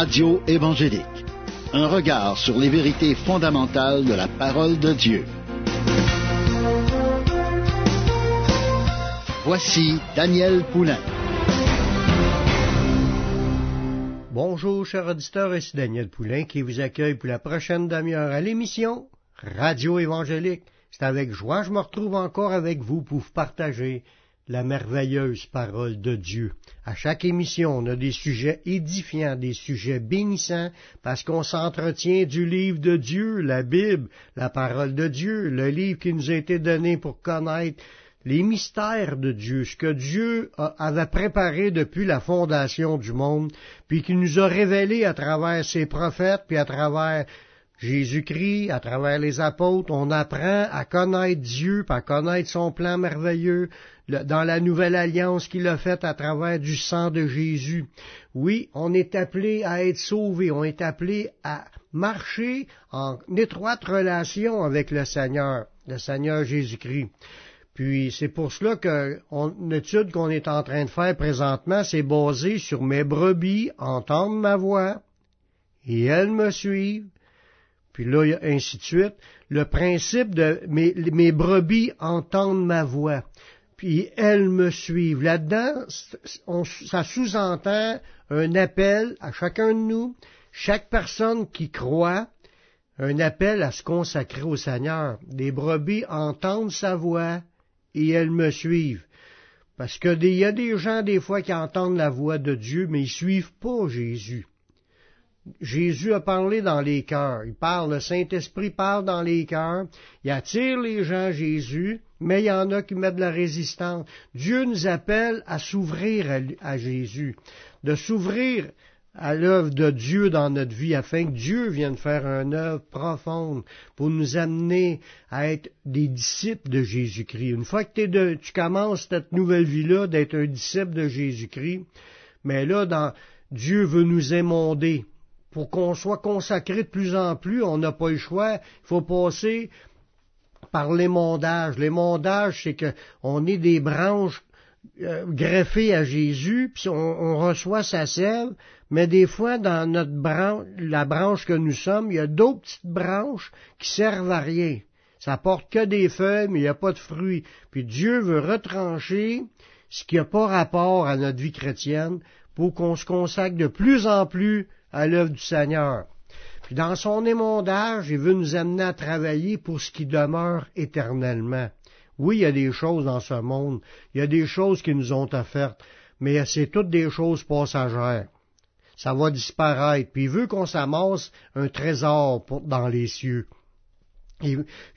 Radio évangélique. Un regard sur les vérités fondamentales de la parole de Dieu. Voici Daniel Poulain. Bonjour, chers auditeurs, ici Daniel Poulain qui vous accueille pour la prochaine demi-heure à l'émission Radio évangélique. C'est avec joie que je me retrouve encore avec vous pour vous partager la merveilleuse parole de Dieu. À chaque émission, on a des sujets édifiants, des sujets bénissants, parce qu'on s'entretient du livre de Dieu, la Bible, la parole de Dieu, le livre qui nous a été donné pour connaître les mystères de Dieu, ce que Dieu avait préparé depuis la fondation du monde, puis qui nous a révélé à travers ses prophètes, puis à travers Jésus-Christ, à travers les apôtres, on apprend à connaître Dieu, à connaître son plan merveilleux dans la nouvelle alliance qu'il a faite à travers du sang de Jésus. Oui, on est appelé à être sauvé, on est appelé à marcher en étroite relation avec le Seigneur, le Seigneur Jésus-Christ. Puis c'est pour cela que l'étude qu'on est en train de faire présentement, c'est basé sur mes brebis entendent ma voix et elles me suivent puis là, ainsi de suite. Le principe de mes, brebis entendent ma voix, puis elles me suivent. Là-dedans, ça sous-entend un appel à chacun de nous, chaque personne qui croit, un appel à se consacrer au Seigneur. Les brebis entendent sa voix et elles me suivent. Parce qu'il y a des gens, des fois, qui entendent la voix de Dieu, mais ils suivent pas Jésus. Jésus a parlé dans les cœurs. Il parle, le Saint-Esprit parle dans les cœurs. Il attire les gens à Jésus, mais il y en a qui mettent de la résistance. Dieu nous appelle à s'ouvrir à, Jésus, de s'ouvrir à l'œuvre de Dieu dans notre vie afin que Dieu vienne faire une œuvre profonde pour nous amener à être des disciples de Jésus-Christ. Une fois que tu commences cette nouvelle vie-là d'être un disciple de Jésus-Christ, mais là, dans, Dieu veut nous émonder pour qu'on soit consacré de plus en plus, on n'a pas le choix. Il faut passer par l'émondage. L'émondage, c'est qu'on est des branches euh, greffées à Jésus, puis on, reçoit sa sève, mais des fois, dans notre branche, la branche que nous sommes, il y a d'autres petites branches qui servent à rien. Ça porte que des feuilles, mais il n'y a pas de fruits. Puis Dieu veut retrancher ce qui n'a pas rapport à notre vie chrétienne pour qu'on se consacre de plus en plus à l'œuvre du Seigneur. Puis dans son émondage, il veut nous amener à travailler pour ce qui demeure éternellement. Oui, il y a des choses dans ce monde, il y a des choses qui nous ont offertes, mais c'est toutes des choses passagères. Ça va disparaître, puis il veut qu'on s'amasse un trésor dans les cieux.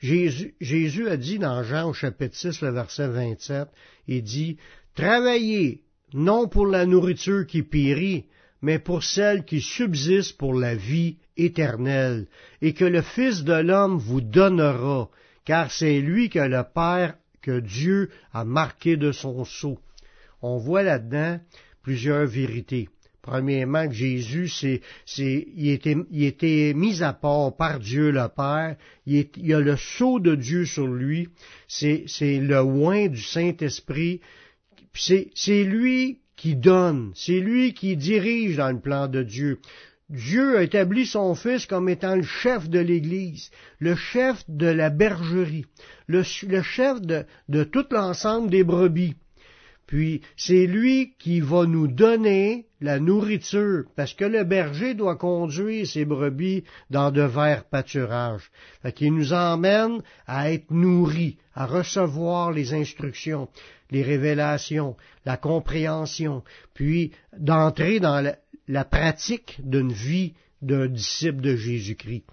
Jésus, Jésus, a dit dans Jean au chapitre 6, le verset 27, il dit, Travaillez, non pour la nourriture qui périt, mais pour celle qui subsiste pour la vie éternelle, et que le Fils de l'homme vous donnera, car c'est lui que le Père, que Dieu a marqué de son sceau. On voit là-dedans plusieurs vérités. Premièrement, que Jésus, c'est, c'est, il, était, il était mis à part par Dieu le Père. Il, est, il a le sceau de Dieu sur lui. C'est, c'est le oin du Saint-Esprit. C'est, c'est lui qui donne, c'est lui qui dirige dans le plan de Dieu. Dieu a établi son Fils comme étant le chef de l'Église, le chef de la bergerie, le, chef de, tout l'ensemble des brebis. Puis c'est lui qui va nous donner la nourriture, parce que le berger doit conduire ses brebis dans de verts pâturages. Fait qu'il nous emmène à être nourris, à recevoir les instructions, les révélations, la compréhension, puis d'entrer dans la, la pratique d'une vie d'un disciple de Jésus-Christ.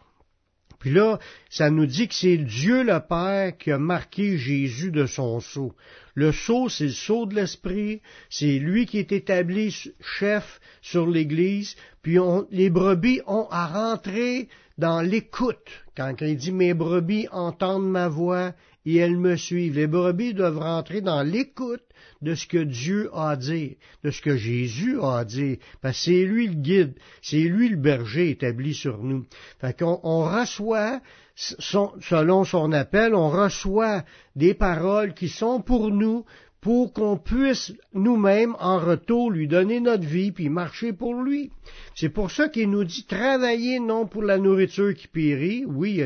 Puis là, ça nous dit que c'est Dieu le Père qui a marqué Jésus de son sceau. Le sceau, c'est le sceau de l'Esprit, c'est lui qui est établi chef sur l'Église, puis les brebis ont à rentrer dans l'écoute. Quand il dit mes brebis entendent ma voix et elles me suivent. Les brebis doivent rentrer dans l'écoute de ce que Dieu a à dire, de ce que Jésus a à dire, parce que c'est lui le guide, c'est lui le berger établi sur nous. Fait qu'on on reçoit, selon son appel, on reçoit des paroles qui sont pour nous, pour qu'on puisse nous-mêmes en retour lui donner notre vie puis marcher pour lui. C'est pour ça qu'il nous dit travailler non pour la nourriture qui périt. Oui,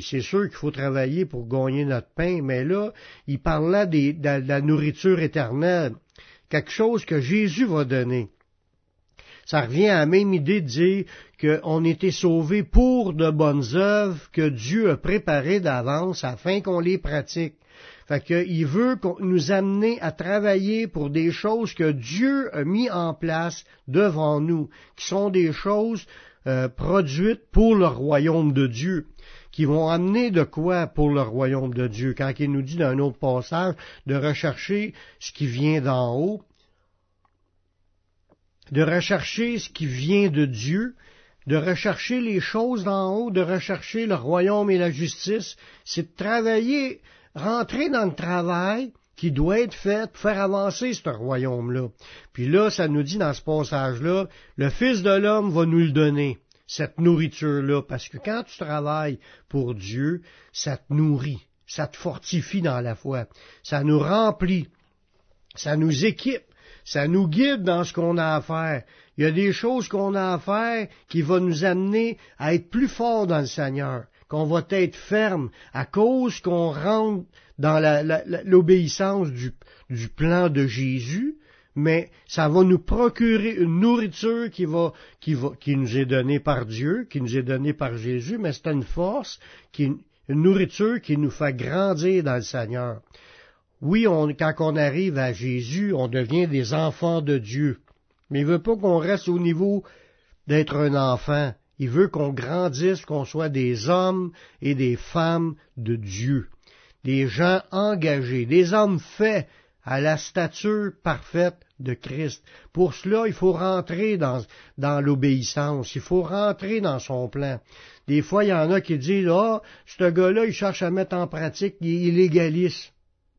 c'est sûr qu'il faut travailler pour gagner notre pain, mais là, il parle là de la nourriture éternelle, quelque chose que Jésus va donner. Ça revient à la même idée de dire qu'on était sauvés pour de bonnes œuvres que Dieu a préparées d'avance afin qu'on les pratique. Fait qu'il veut nous amener à travailler pour des choses que Dieu a mis en place devant nous, qui sont des choses euh, produites pour le royaume de Dieu, qui vont amener de quoi pour le royaume de Dieu. Quand il nous dit dans un autre passage de rechercher ce qui vient d'en haut, de rechercher ce qui vient de Dieu, de rechercher les choses d'en haut, de rechercher le royaume et la justice, c'est de travailler rentrer dans le travail qui doit être fait pour faire avancer ce royaume-là. Puis là, ça nous dit dans ce passage-là, le Fils de l'homme va nous le donner, cette nourriture-là, parce que quand tu travailles pour Dieu, ça te nourrit, ça te fortifie dans la foi, ça nous remplit, ça nous équipe, ça nous guide dans ce qu'on a à faire. Il y a des choses qu'on a à faire qui vont nous amener à être plus forts dans le Seigneur qu'on va être ferme à cause qu'on rentre dans l'obéissance du, du, plan de Jésus, mais ça va nous procurer une nourriture qui nous est donnée par Dieu, qui nous est donnée par Jésus, mais c'est une force, une nourriture qui nous fait grandir dans le Seigneur. Oui, quand on arrive à Jésus, on devient des enfants de Dieu. Mais il veut pas qu'on reste au niveau d'être un enfant. Il veut qu'on grandisse, qu'on soit des hommes et des femmes de Dieu, des gens engagés, des hommes faits à la stature parfaite de Christ. Pour cela, il faut rentrer dans, dans l'obéissance, il faut rentrer dans son plan. Des fois, il y en a qui disent, ah, ce gars-là, il cherche à mettre en pratique, il.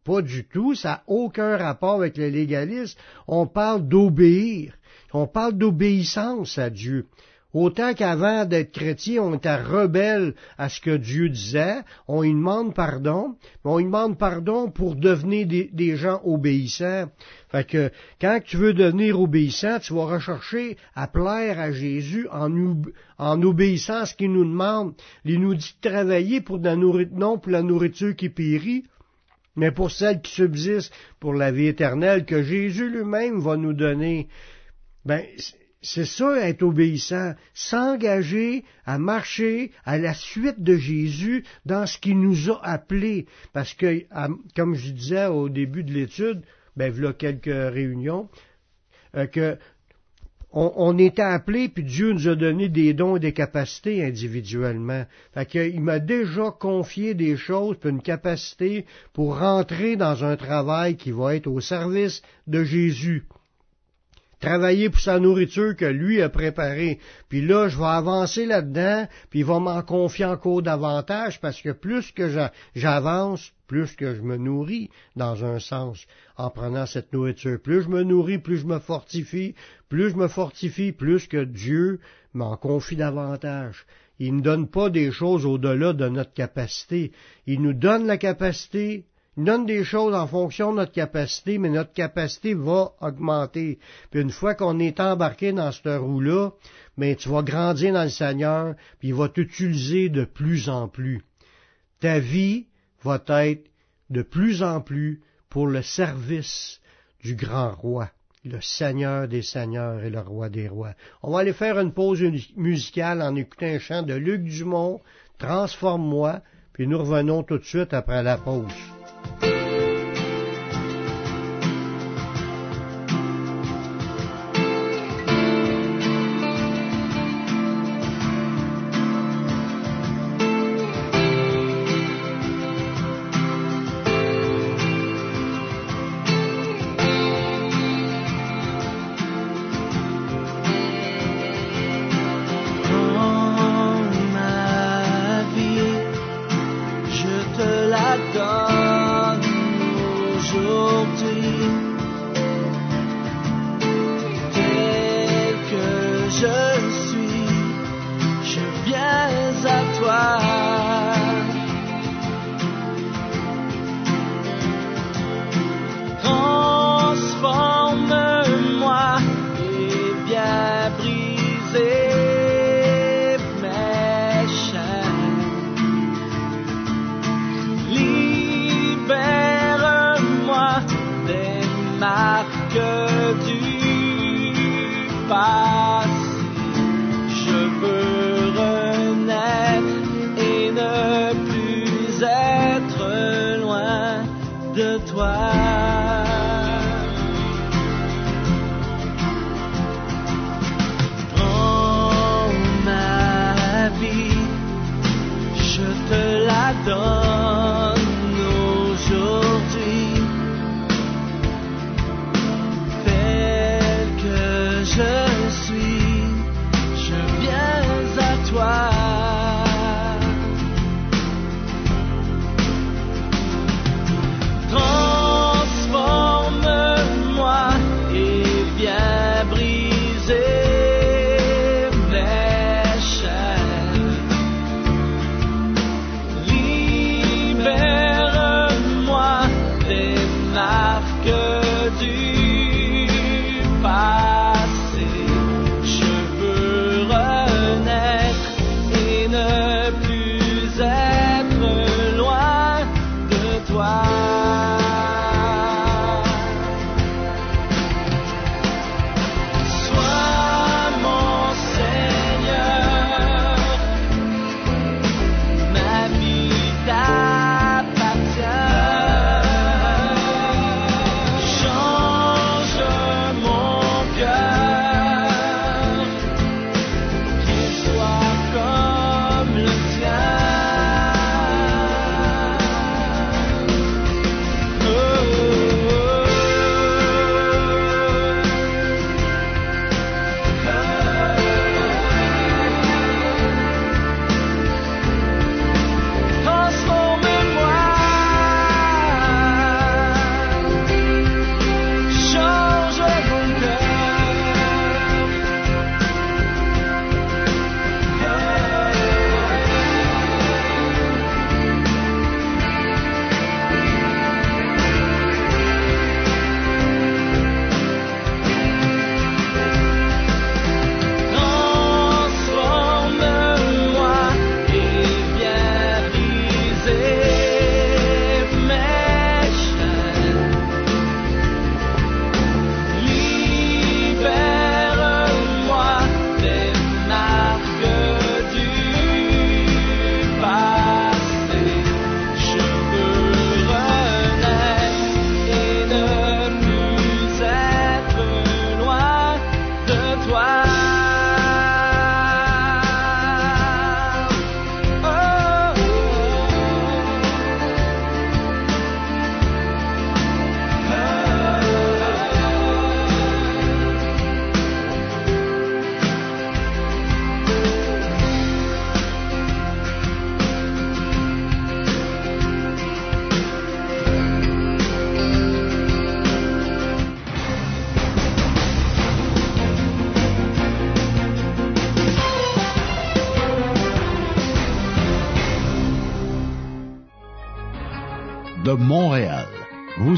Pas du tout, ça n'a aucun rapport avec le légalisme. On parle d'obéir. On parle d'obéissance à Dieu. Autant qu'avant d'être chrétien, on était rebelle à ce que Dieu disait, on lui demande pardon, mais on lui demande pardon pour devenir des, gens obéissants. Fait que quand tu veux devenir obéissant, tu vas rechercher à plaire à Jésus en, en obéissant à ce qu'il nous demande. Il nous dit de travailler pour la nourriture, non pour la nourriture qui périt, mais pour celle qui subsiste pour la vie éternelle que Jésus lui-même va nous donner. Ben, c'est ça, être obéissant, s'engager à marcher à la suite de Jésus dans ce qu'il nous a appelés. Parce que, comme je disais au début de l'étude, ben, a quelques réunions, euh, que on, était appelés, puis Dieu nous a donné des dons et des capacités individuellement. Fait qu'il m'a déjà confié des choses, puis une capacité pour rentrer dans un travail qui va être au service de Jésus travailler pour sa nourriture que lui a préparée. Puis là, je vais avancer là-dedans, puis il va m'en confier encore davantage, parce que plus que j'avance, plus que je me nourris, dans un sens, en prenant cette nourriture. Plus je me nourris, plus je me fortifie, plus je me fortifie, plus que Dieu m'en confie davantage. Il ne donne pas des choses au-delà de notre capacité. Il nous donne la capacité, il donne des choses en fonction de notre capacité, mais notre capacité va augmenter. Puis une fois qu'on est embarqué dans cette roue-là, mais tu vas grandir dans le Seigneur, puis il va t'utiliser de plus en plus. Ta vie va être de plus en plus pour le service du grand roi, le Seigneur des Seigneurs et le Roi des Rois. On va aller faire une pause musicale en écoutant un chant de Luc Dumont, Transforme-moi, puis nous revenons tout de suite après la pause.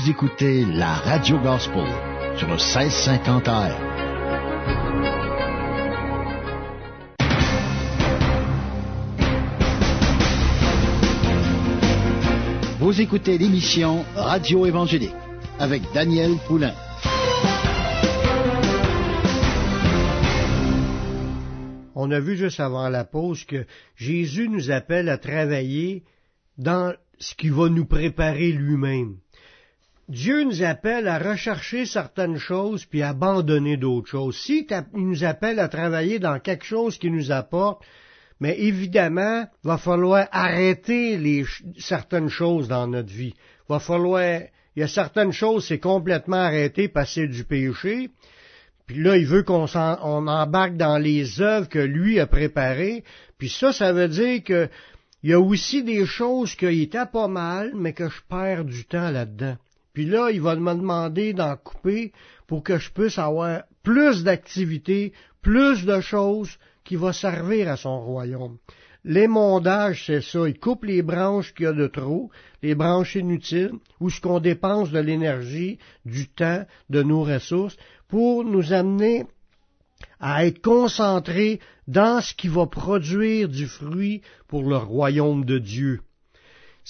Écoutez la Radio Gospel sur le 1650 AM. Vous écoutez l'émission Radio Évangélique avec Daniel Poulain. On a vu juste avant la pause que Jésus nous appelle à travailler dans ce qui va nous préparer lui-même. Dieu nous appelle à rechercher certaines choses puis abandonner d'autres choses. Si il nous appelle à travailler dans quelque chose qui nous apporte, mais évidemment, va falloir arrêter certaines choses dans notre vie. Va falloir, il y a certaines choses, c'est complètement arrêté, passer du péché. Puis là, il veut qu'on on embarque dans les œuvres que lui a préparées. Puis ça, ça veut dire que il y a aussi des choses qui étaient pas mal, mais que je perds du temps là-dedans. Puis là, il va me demander d'en couper pour que je puisse avoir plus d'activités, plus de choses qui vont servir à son royaume. L'émondage, c'est ça. Il coupe les branches qu'il y a de trop, les branches inutiles, ou ce qu'on dépense de l'énergie, du temps, de nos ressources, pour nous amener à être concentrés dans ce qui va produire du fruit pour le royaume de Dieu.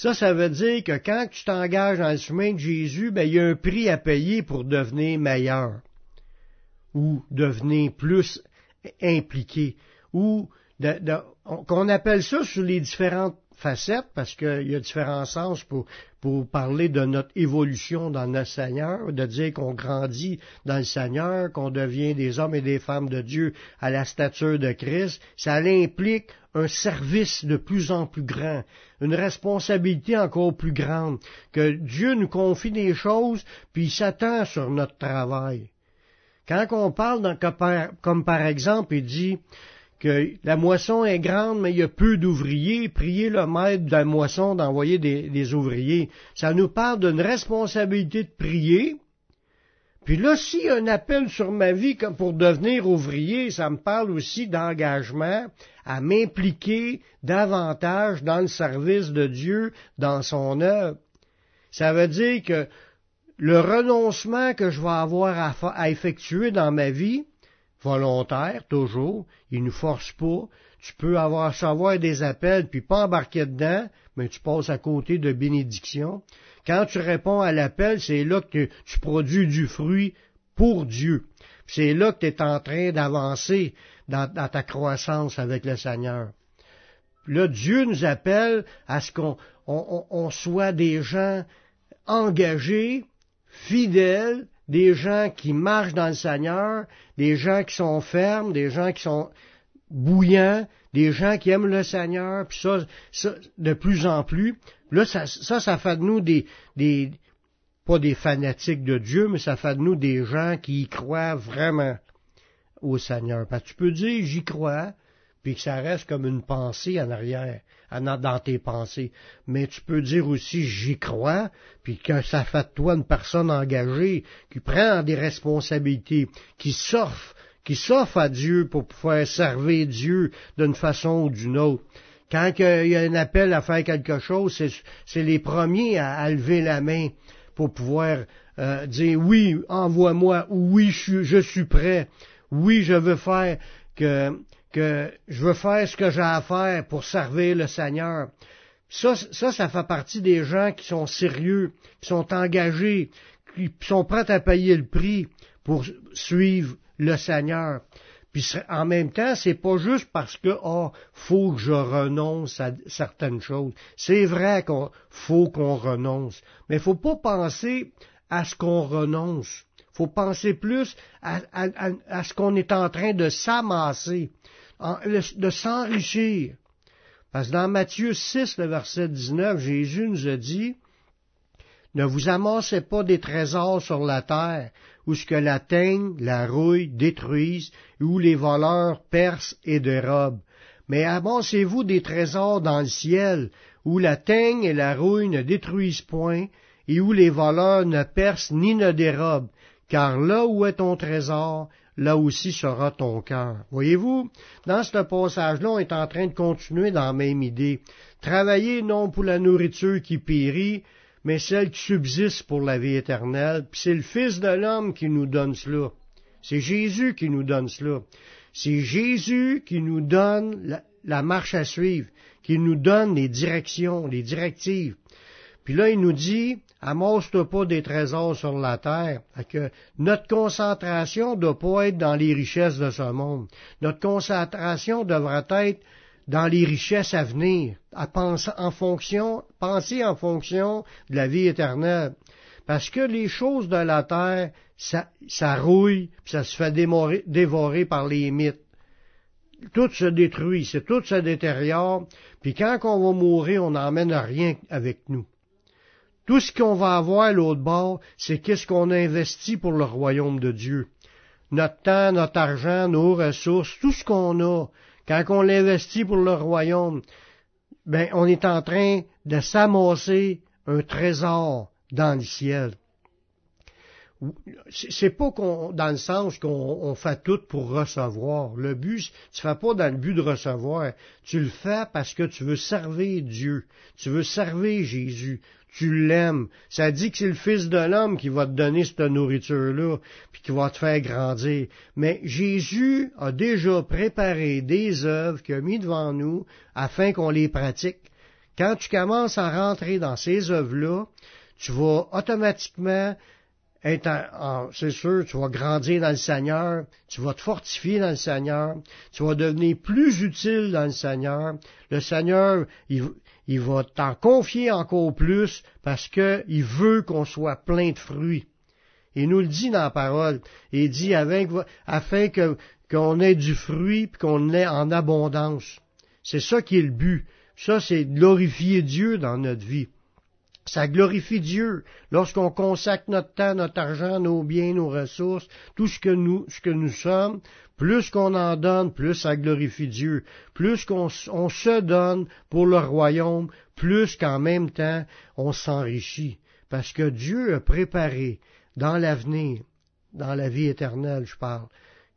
Ça, ça veut dire que quand tu t'engages dans le chemin de Jésus, ben, il y a un prix à payer pour devenir meilleur ou devenir plus impliqué ou de- de- on- qu'on appelle ça sur les différentes facettes parce qu'il y a différents sens pour, pour parler de notre évolution dans notre Seigneur, de dire qu'on grandit dans le Seigneur, qu'on devient des hommes et des femmes de Dieu à la stature de Christ. Ça implique un service de plus en plus grand, une responsabilité encore plus grande, que Dieu nous confie des choses, puis il s'attend sur notre travail. Quand on parle, dans- comme par exemple, il dit que la moisson est grande, mais il y a peu d'ouvriers, priez le maître de la moisson d'envoyer des, ouvriers. Ça nous parle d'une responsabilité de prier. Puis là, s'il y a un appel sur ma vie comme pour devenir ouvrier, ça me parle aussi d'engagement à m'impliquer davantage dans le service de Dieu, dans son œuvre. Ça veut dire que le renoncement que je vais avoir à effectuer dans ma vie, volontaire toujours, il ne force pas. Tu peux avoir savoir des appels puis pas embarquer dedans, mais tu passes à côté de bénédiction. Quand tu réponds à l'appel, c'est là que tu, produis du fruit pour Dieu. C'est là que tu es en train d'avancer dans, ta croissance avec le Seigneur. Là, Dieu nous appelle à ce qu'on on- on- on soit des gens engagés, fidèles, des gens qui marchent dans le Seigneur, des gens qui sont fermes, des gens qui sont bouillants, des gens qui aiment le Seigneur, puis ça, ça de plus en plus. Là, ça, ça, ça fait de nous des, des, pas des fanatiques de Dieu, mais ça fait de nous des gens qui y croient vraiment au Seigneur. Parce que tu peux dire j'y crois, puis que ça reste comme une pensée en arrière, dans tes pensées. Mais tu peux dire aussi j'y crois, puis que ça fait de toi une personne engagée, qui prend des responsabilités, qui s'offre, qui s'offre à Dieu pour pouvoir servir Dieu d'une façon ou d'une autre. Quand il y a un appel à faire quelque chose, c'est, les premiers à, à lever la main pour pouvoir euh, dire oui, envoie-moi, ou oui, je suis, je suis prêt, oui, je veux faire que, que je veux faire ce que j'ai à faire pour servir le Seigneur. Ça, ça, ça fait partie des gens qui sont sérieux, qui sont engagés, qui sont prêts à payer le prix pour suivre le Seigneur. Puis en même temps, c'est pas juste parce que oh, faut que je renonce à certaines choses. C'est vrai qu'on faut qu'on renonce, mais faut pas penser à ce qu'on renonce. Faut penser plus à, ce qu'on est en train de s'amasser, de s'enrichir. Parce que dans Matthieu 6, le verset 19, Jésus nous a dit, ne vous amassez pas des trésors sur la terre, où ce que la teigne, la rouille détruisent, où les voleurs percent et dérobent. Mais amassez-vous des trésors dans le ciel, où la teigne et la rouille ne détruisent point, et où les voleurs ne percent ni ne dérobent, car là où est ton trésor, là aussi sera ton cœur. Voyez-vous, dans ce passage-là, on est en train de continuer dans la même idée. Travailler non pour la nourriture qui périt, mais celle qui subsiste pour la vie éternelle. Puis c'est le Fils de l'homme qui nous donne cela. C'est Jésus qui nous donne cela. C'est Jésus qui nous donne la, la marche à suivre, qui nous donne les directions, les directives. Puis là, il nous dit, amasse-toi pas des trésors sur la terre. Que notre concentration ne doit pas être dans les richesses de ce monde. Notre concentration devrait être dans les richesses à venir, à penser en fonction, penser en fonction de la vie éternelle. Parce que les choses de la terre, ça, rouille, puis ça se fait dévorer par les mythes. Tout se détruit, c'est tout se détériore, puis quand on va mourir, on n'emmène rien avec nous. Tout ce qu'on va avoir l'autre bord, c'est qu'est-ce qu'on a investi pour le royaume de Dieu. Notre temps, notre argent, nos ressources, tout ce qu'on a, quand on l'investit pour le royaume, ben, on est en train de s'amasser un trésor dans le ciel. C'est pas qu'on, dans le sens qu'on on fait tout pour recevoir. Le but, tu fais pas dans le but de recevoir. Tu le fais parce que tu veux servir Dieu. Tu veux servir Jésus. Tu l'aimes. Ça dit que c'est le Fils de l'homme qui va te donner cette nourriture-là, puis qui va te faire grandir. Mais Jésus a déjà préparé des œuvres qu'il a mis devant nous afin qu'on les pratique. Quand tu commences à rentrer dans ces œuvres-là, tu vas automatiquement c'est sûr, tu vas grandir dans le Seigneur, tu vas te fortifier dans le Seigneur, tu vas devenir plus utile dans le Seigneur. Le Seigneur, il, va t'en confier encore plus parce qu'il veut qu'on soit plein de fruits. Il nous le dit dans la parole. Il dit afin qu'on ait du fruit et qu'on ait en abondance. C'est ça qui est le but. Ça, c'est glorifier Dieu dans notre vie. Ça glorifie Dieu lorsqu'on consacre notre temps, notre argent, nos biens, nos ressources, tout ce que nous, ce que nous sommes. Plus qu'on en donne, plus ça glorifie Dieu. Plus qu'on on se donne pour le royaume, plus qu'en même temps on s'enrichit. Parce que Dieu a préparé dans l'avenir, dans la vie éternelle, je parle,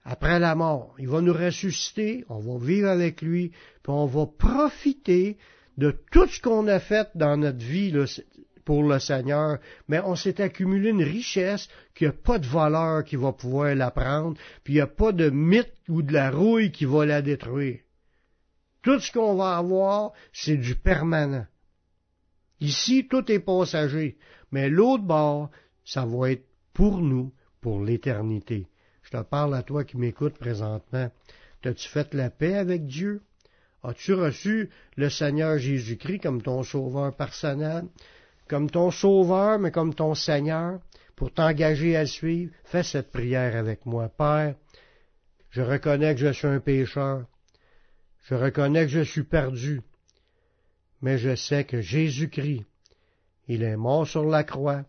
après la mort, il va nous ressusciter, on va vivre avec lui, puis on va profiter de tout ce qu'on a fait dans notre vie pour le Seigneur, mais on s'est accumulé une richesse qu'il n'y a pas de voleur qui va pouvoir la prendre, puis il n'y a pas de mythe ou de la rouille qui va la détruire. Tout ce qu'on va avoir, c'est du permanent. Ici, tout est passager, mais l'autre bord, ça va être pour nous, pour l'éternité. Je te parle à toi qui m'écoutes présentement. T'as-tu fait la paix avec Dieu? As-tu reçu le Seigneur Jésus-Christ comme ton sauveur personnel, comme ton sauveur, mais comme ton Seigneur, pour t'engager à le suivre? Fais cette prière avec moi. Père, je reconnais que je suis un pécheur. Je reconnais que je suis perdu. Mais je sais que Jésus-Christ, il est mort sur la croix.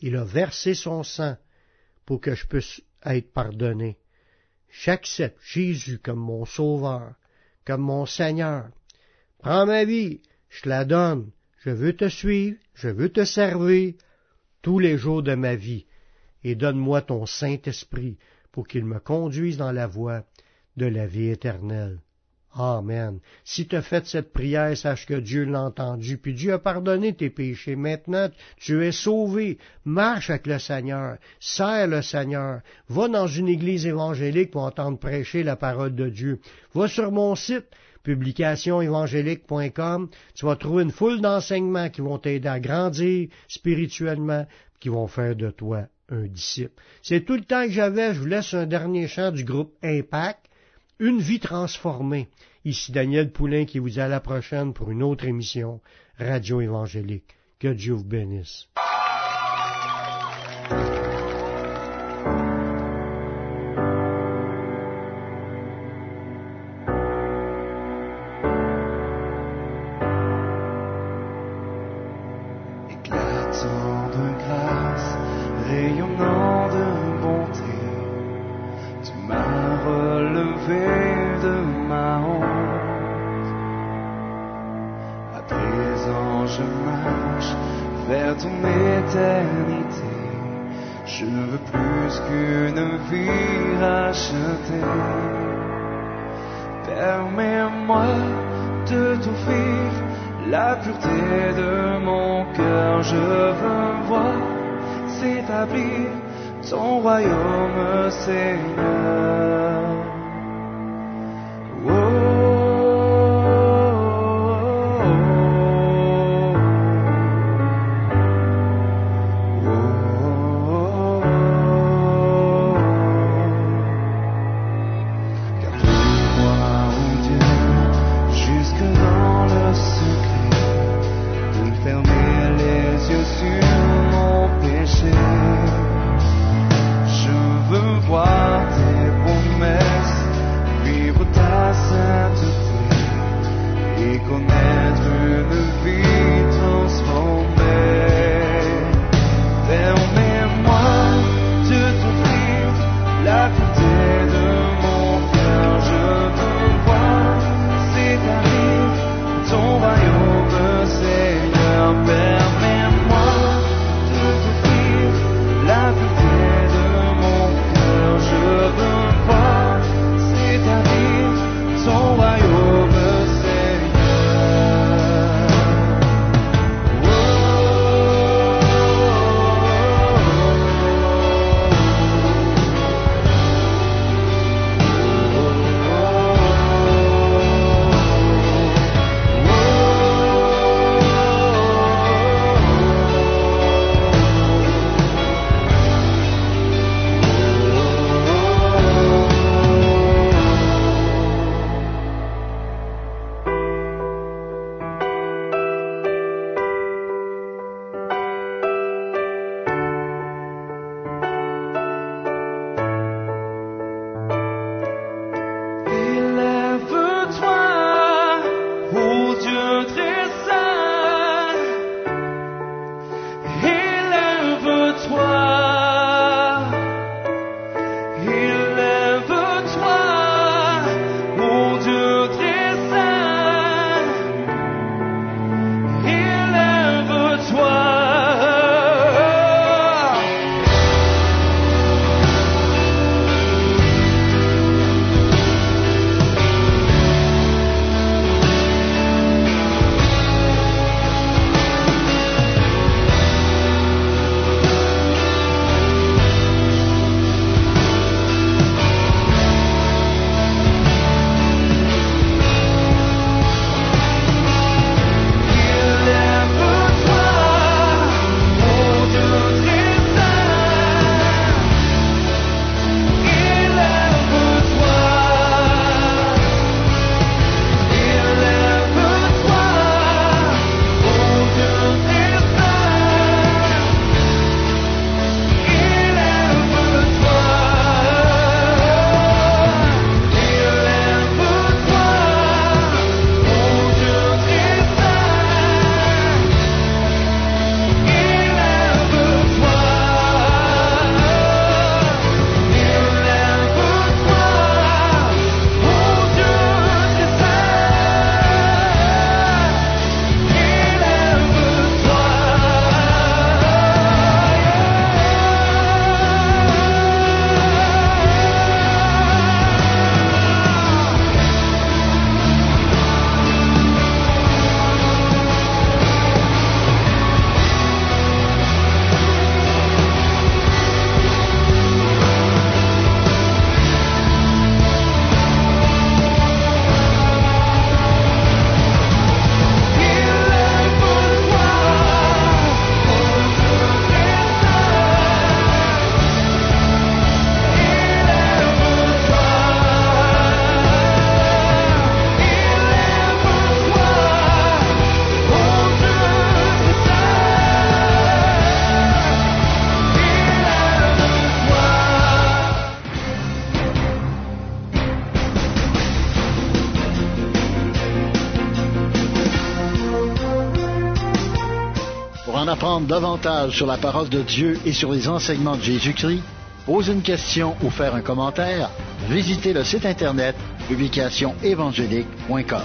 Il a versé son sang pour que je puisse être pardonné. J'accepte Jésus comme mon sauveur comme mon Seigneur. Prends ma vie, je la donne. Je veux te suivre, je veux te servir tous les jours de ma vie. Et donne-moi ton Saint-Esprit pour qu'il me conduise dans la voie de la vie éternelle. Amen. Si tu as fait cette prière, sache que Dieu l'a entendu, puis Dieu a pardonné tes péchés. Maintenant, tu es sauvé. Marche avec le Seigneur. Sers le Seigneur. Va dans une église évangélique pour entendre prêcher la parole de Dieu. Va sur mon site, publicationévangélique.com. Tu vas trouver une foule d'enseignements qui vont t'aider à grandir spirituellement, qui vont faire de toi un disciple. C'est tout le temps que j'avais. Je vous laisse un dernier chant du groupe Impact. Une vie transformée. Ici Daniel Poulain qui vous dit à la prochaine pour une autre émission Radio Évangélique. Que Dieu vous bénisse. Éclatant de grâce, rayonnant de bonté, m'as relevé de ma honte. À présent, je marche vers ton éternité. Je veux plus qu'une vie rachetée. Permets-moi de t'offrir la pureté de mon cœur. Je veux voir s'établir ton royaume, Seigneur. Davantage sur la parole de Dieu et sur les enseignements de Jésus-Christ, poser une question ou faire un commentaire, visitez le site internet publicationévangélique.com.